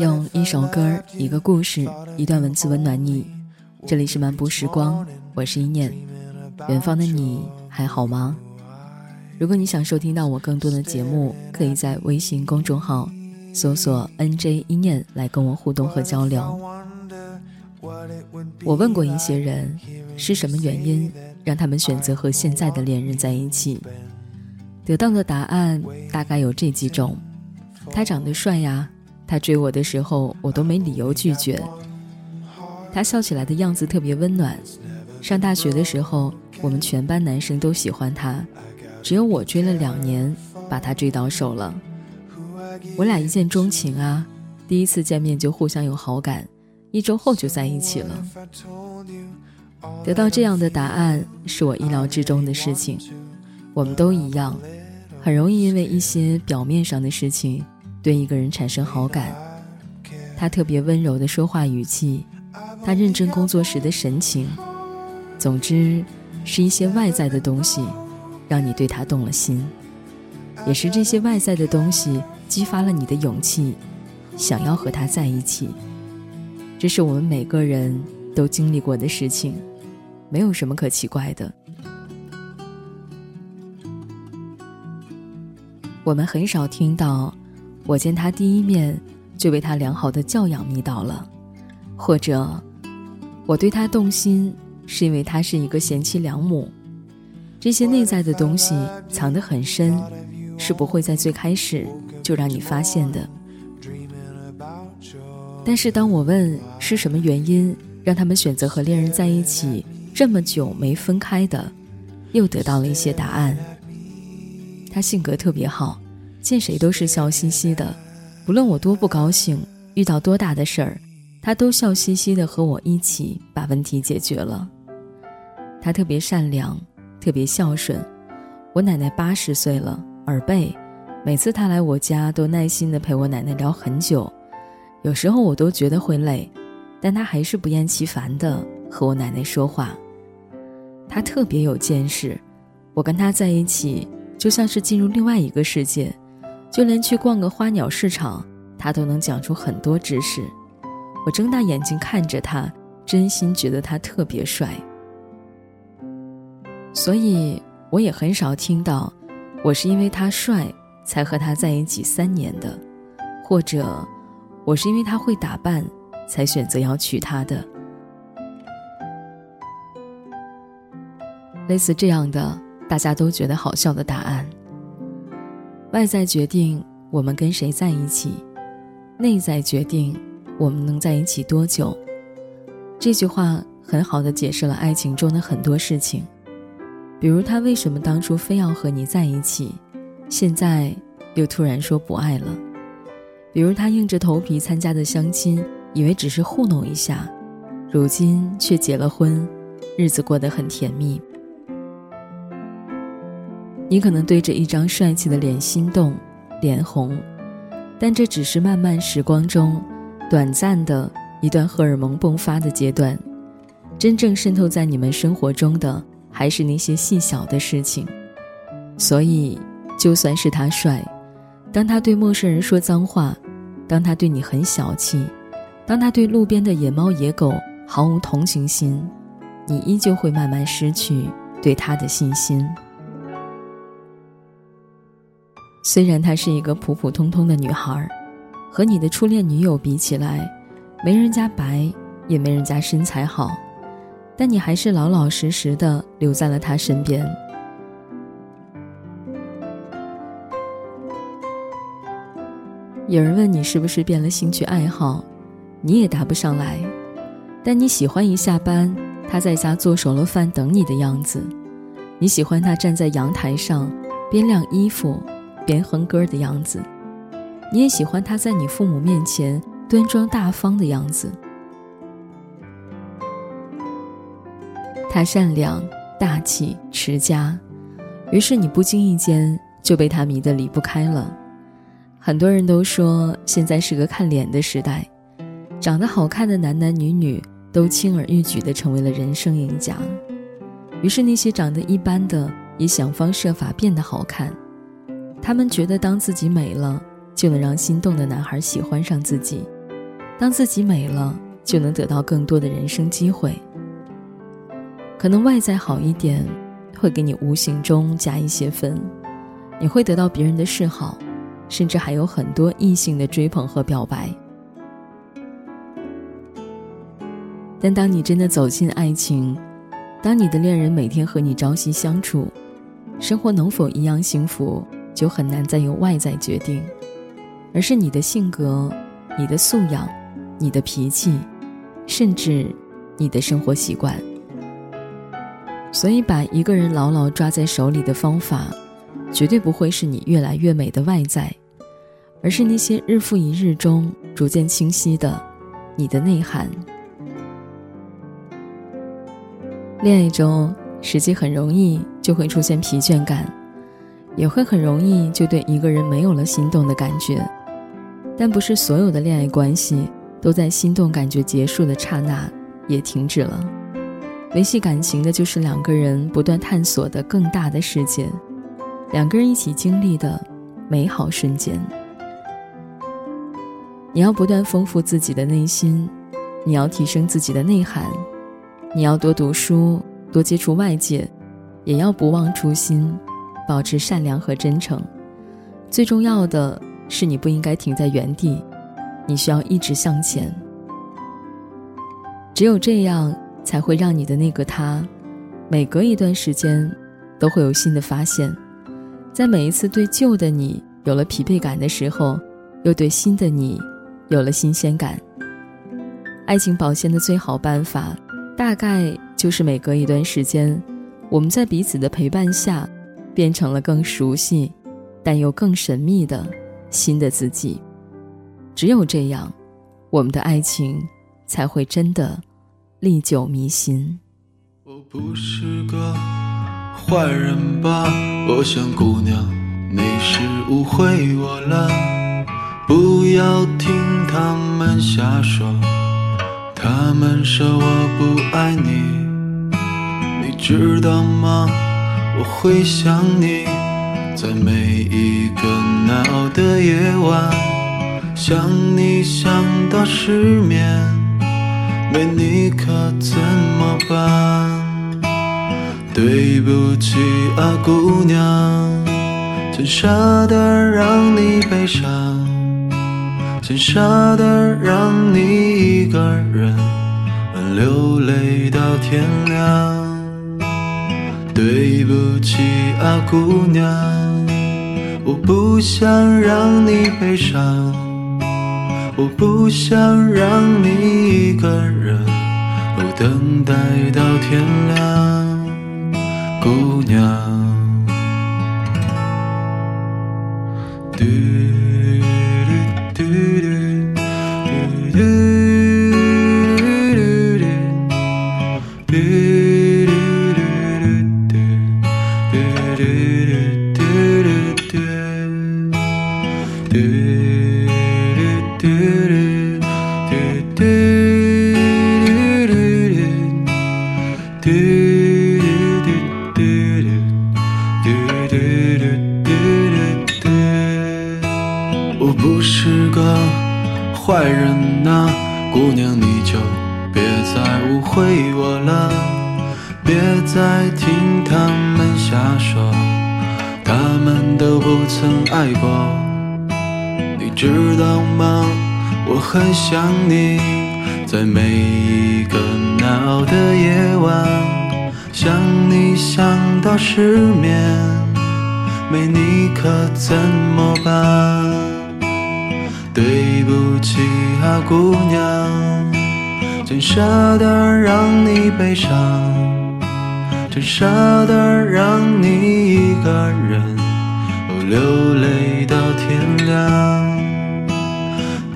用一首歌、一个故事、一段文字温暖你。这里是漫步时光，我是一念。远方的你还好吗？如果你想收听到我更多的节目，可以在微信公众号搜索 “nj 一念”来跟我互动和交流。我问过一些人，是什么原因让他们选择和现在的恋人在一起？得到的答案大概有这几种：他长得帅呀。他追我的时候，我都没理由拒绝。他笑起来的样子特别温暖。上大学的时候，我们全班男生都喜欢他，只有我追了两年，把他追到手了。我俩一见钟情啊，第一次见面就互相有好感，一周后就在一起了。得到这样的答案是我意料之中的事情。我们都一样，很容易因为一些表面上的事情。对一个人产生好感，他特别温柔的说话语气，他认真工作时的神情，总之，是一些外在的东西，让你对他动了心，也是这些外在的东西激发了你的勇气，想要和他在一起。这是我们每个人都经历过的事情，没有什么可奇怪的。我们很少听到。我见他第一面，就被他良好的教养迷倒了，或者，我对他动心，是因为他是一个贤妻良母。这些内在的东西藏得很深，是不会在最开始就让你发现的。但是当我问是什么原因让他们选择和恋人在一起这么久没分开的，又得到了一些答案。他性格特别好。见谁都是笑嘻嘻的，不论我多不高兴，遇到多大的事儿，他都笑嘻嘻的和我一起把问题解决了。他特别善良，特别孝顺。我奶奶八十岁了，耳背，每次他来我家都耐心的陪我奶奶聊很久，有时候我都觉得会累，但他还是不厌其烦的和我奶奶说话。他特别有见识，我跟他在一起就像是进入另外一个世界。就连去逛个花鸟市场，他都能讲出很多知识。我睁大眼睛看着他，真心觉得他特别帅。所以我也很少听到，我是因为他帅才和他在一起三年的，或者我是因为他会打扮才选择要娶她的。类似这样的，大家都觉得好笑的答案。外在决定我们跟谁在一起，内在决定我们能在一起多久。这句话很好的解释了爱情中的很多事情，比如他为什么当初非要和你在一起，现在又突然说不爱了；比如他硬着头皮参加的相亲，以为只是糊弄一下，如今却结了婚，日子过得很甜蜜。你可能对着一张帅气的脸心动、脸红，但这只是漫漫时光中短暂的一段荷尔蒙迸发的阶段。真正渗透在你们生活中的，还是那些细小的事情。所以，就算是他帅，当他对陌生人说脏话，当他对你很小气，当他对路边的野猫野狗毫无同情心，你依旧会慢慢失去对他的信心。虽然她是一个普普通通的女孩，和你的初恋女友比起来，没人家白，也没人家身材好，但你还是老老实实的留在了她身边。有人问你是不是变了兴趣爱好，你也答不上来，但你喜欢一下班，他在家做熟了饭等你的样子，你喜欢他站在阳台上边晾衣服。边哼歌的样子，你也喜欢他在你父母面前端庄大方的样子。他善良、大气、持家，于是你不经意间就被他迷得离不开了。很多人都说现在是个看脸的时代，长得好看的男男女女都轻而易举地成为了人生赢家。于是那些长得一般的也想方设法变得好看。他们觉得当自己美了，就能让心动的男孩喜欢上自己；当自己美了，就能得到更多的人生机会。可能外在好一点，会给你无形中加一些分，你会得到别人的示好，甚至还有很多异性的追捧和表白。但当你真的走进爱情，当你的恋人每天和你朝夕相处，生活能否一样幸福，就很难再由外在决定，而是你的性格、你的素养、你的脾气，甚至你的生活习惯。所以，把一个人牢牢抓在手里的方法，绝对不会是你越来越美的外在，而是那些日复一日中逐渐清晰的你的内涵。恋爱中，实际很容易就会出现疲倦感，也会很容易就对一个人没有了心动的感觉。但不是所有的恋爱关系都在心动感觉结束的刹那也停止了。维系感情的就是两个人不断探索的更大的世界，两个人一起经历的美好瞬间。你要不断丰富自己的内心，你要提升自己的内涵。你要多读书，多接触外界，也要不忘初心，保持善良和真诚。最重要的是，你不应该停在原地，你需要一直向前。只有这样，才会让你的那个他，每隔一段时间，都会有新的发现。在每一次对旧的你有了疲惫感的时候，又对新的你有了新鲜感。爱情保鲜的最好办法。大概就是每隔一段时间，我们在彼此的陪伴下，变成了更熟悉，但又更神秘的新的自己。只有这样，我们的爱情才会真的历久弥新。我不是个坏人吧？我想姑娘，你是误会我了。不要听他们瞎说。他们说我不爱你，你知道吗？我会想你，在每一个难熬的夜晚，想你想到失眠，没你可怎么办？对不起啊，姑娘，真舍得让你悲伤。真舍得让你一个人流泪到天亮。对不起啊，姑娘，我不想让你悲伤，我不想让你一个人等待到天亮，姑娘。我那，姑娘你就别再误会我了，别再听他们瞎说，他们都不曾爱过。你知道吗？我很想你，在每一个难熬的夜晚，想你想到失眠，没你可怎么办？对不起啊，姑娘，真舍得让你悲伤，真舍得让你一个人流泪到天亮。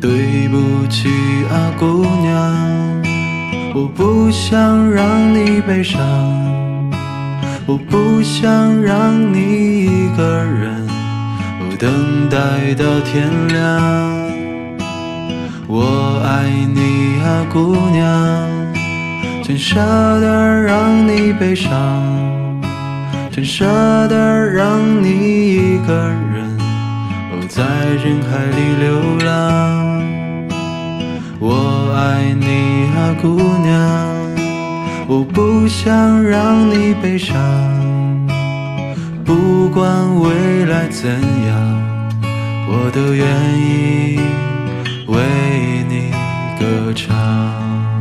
对不起啊，姑娘，我不想让你悲伤，我不想让你一个人等待到天亮。我爱你啊，姑娘，真舍得让你悲伤，真舍得让你一个人哦，在人海里流浪。我爱你啊，姑娘，我不想让你悲伤，不管未来怎样，我都愿意为你歌唱。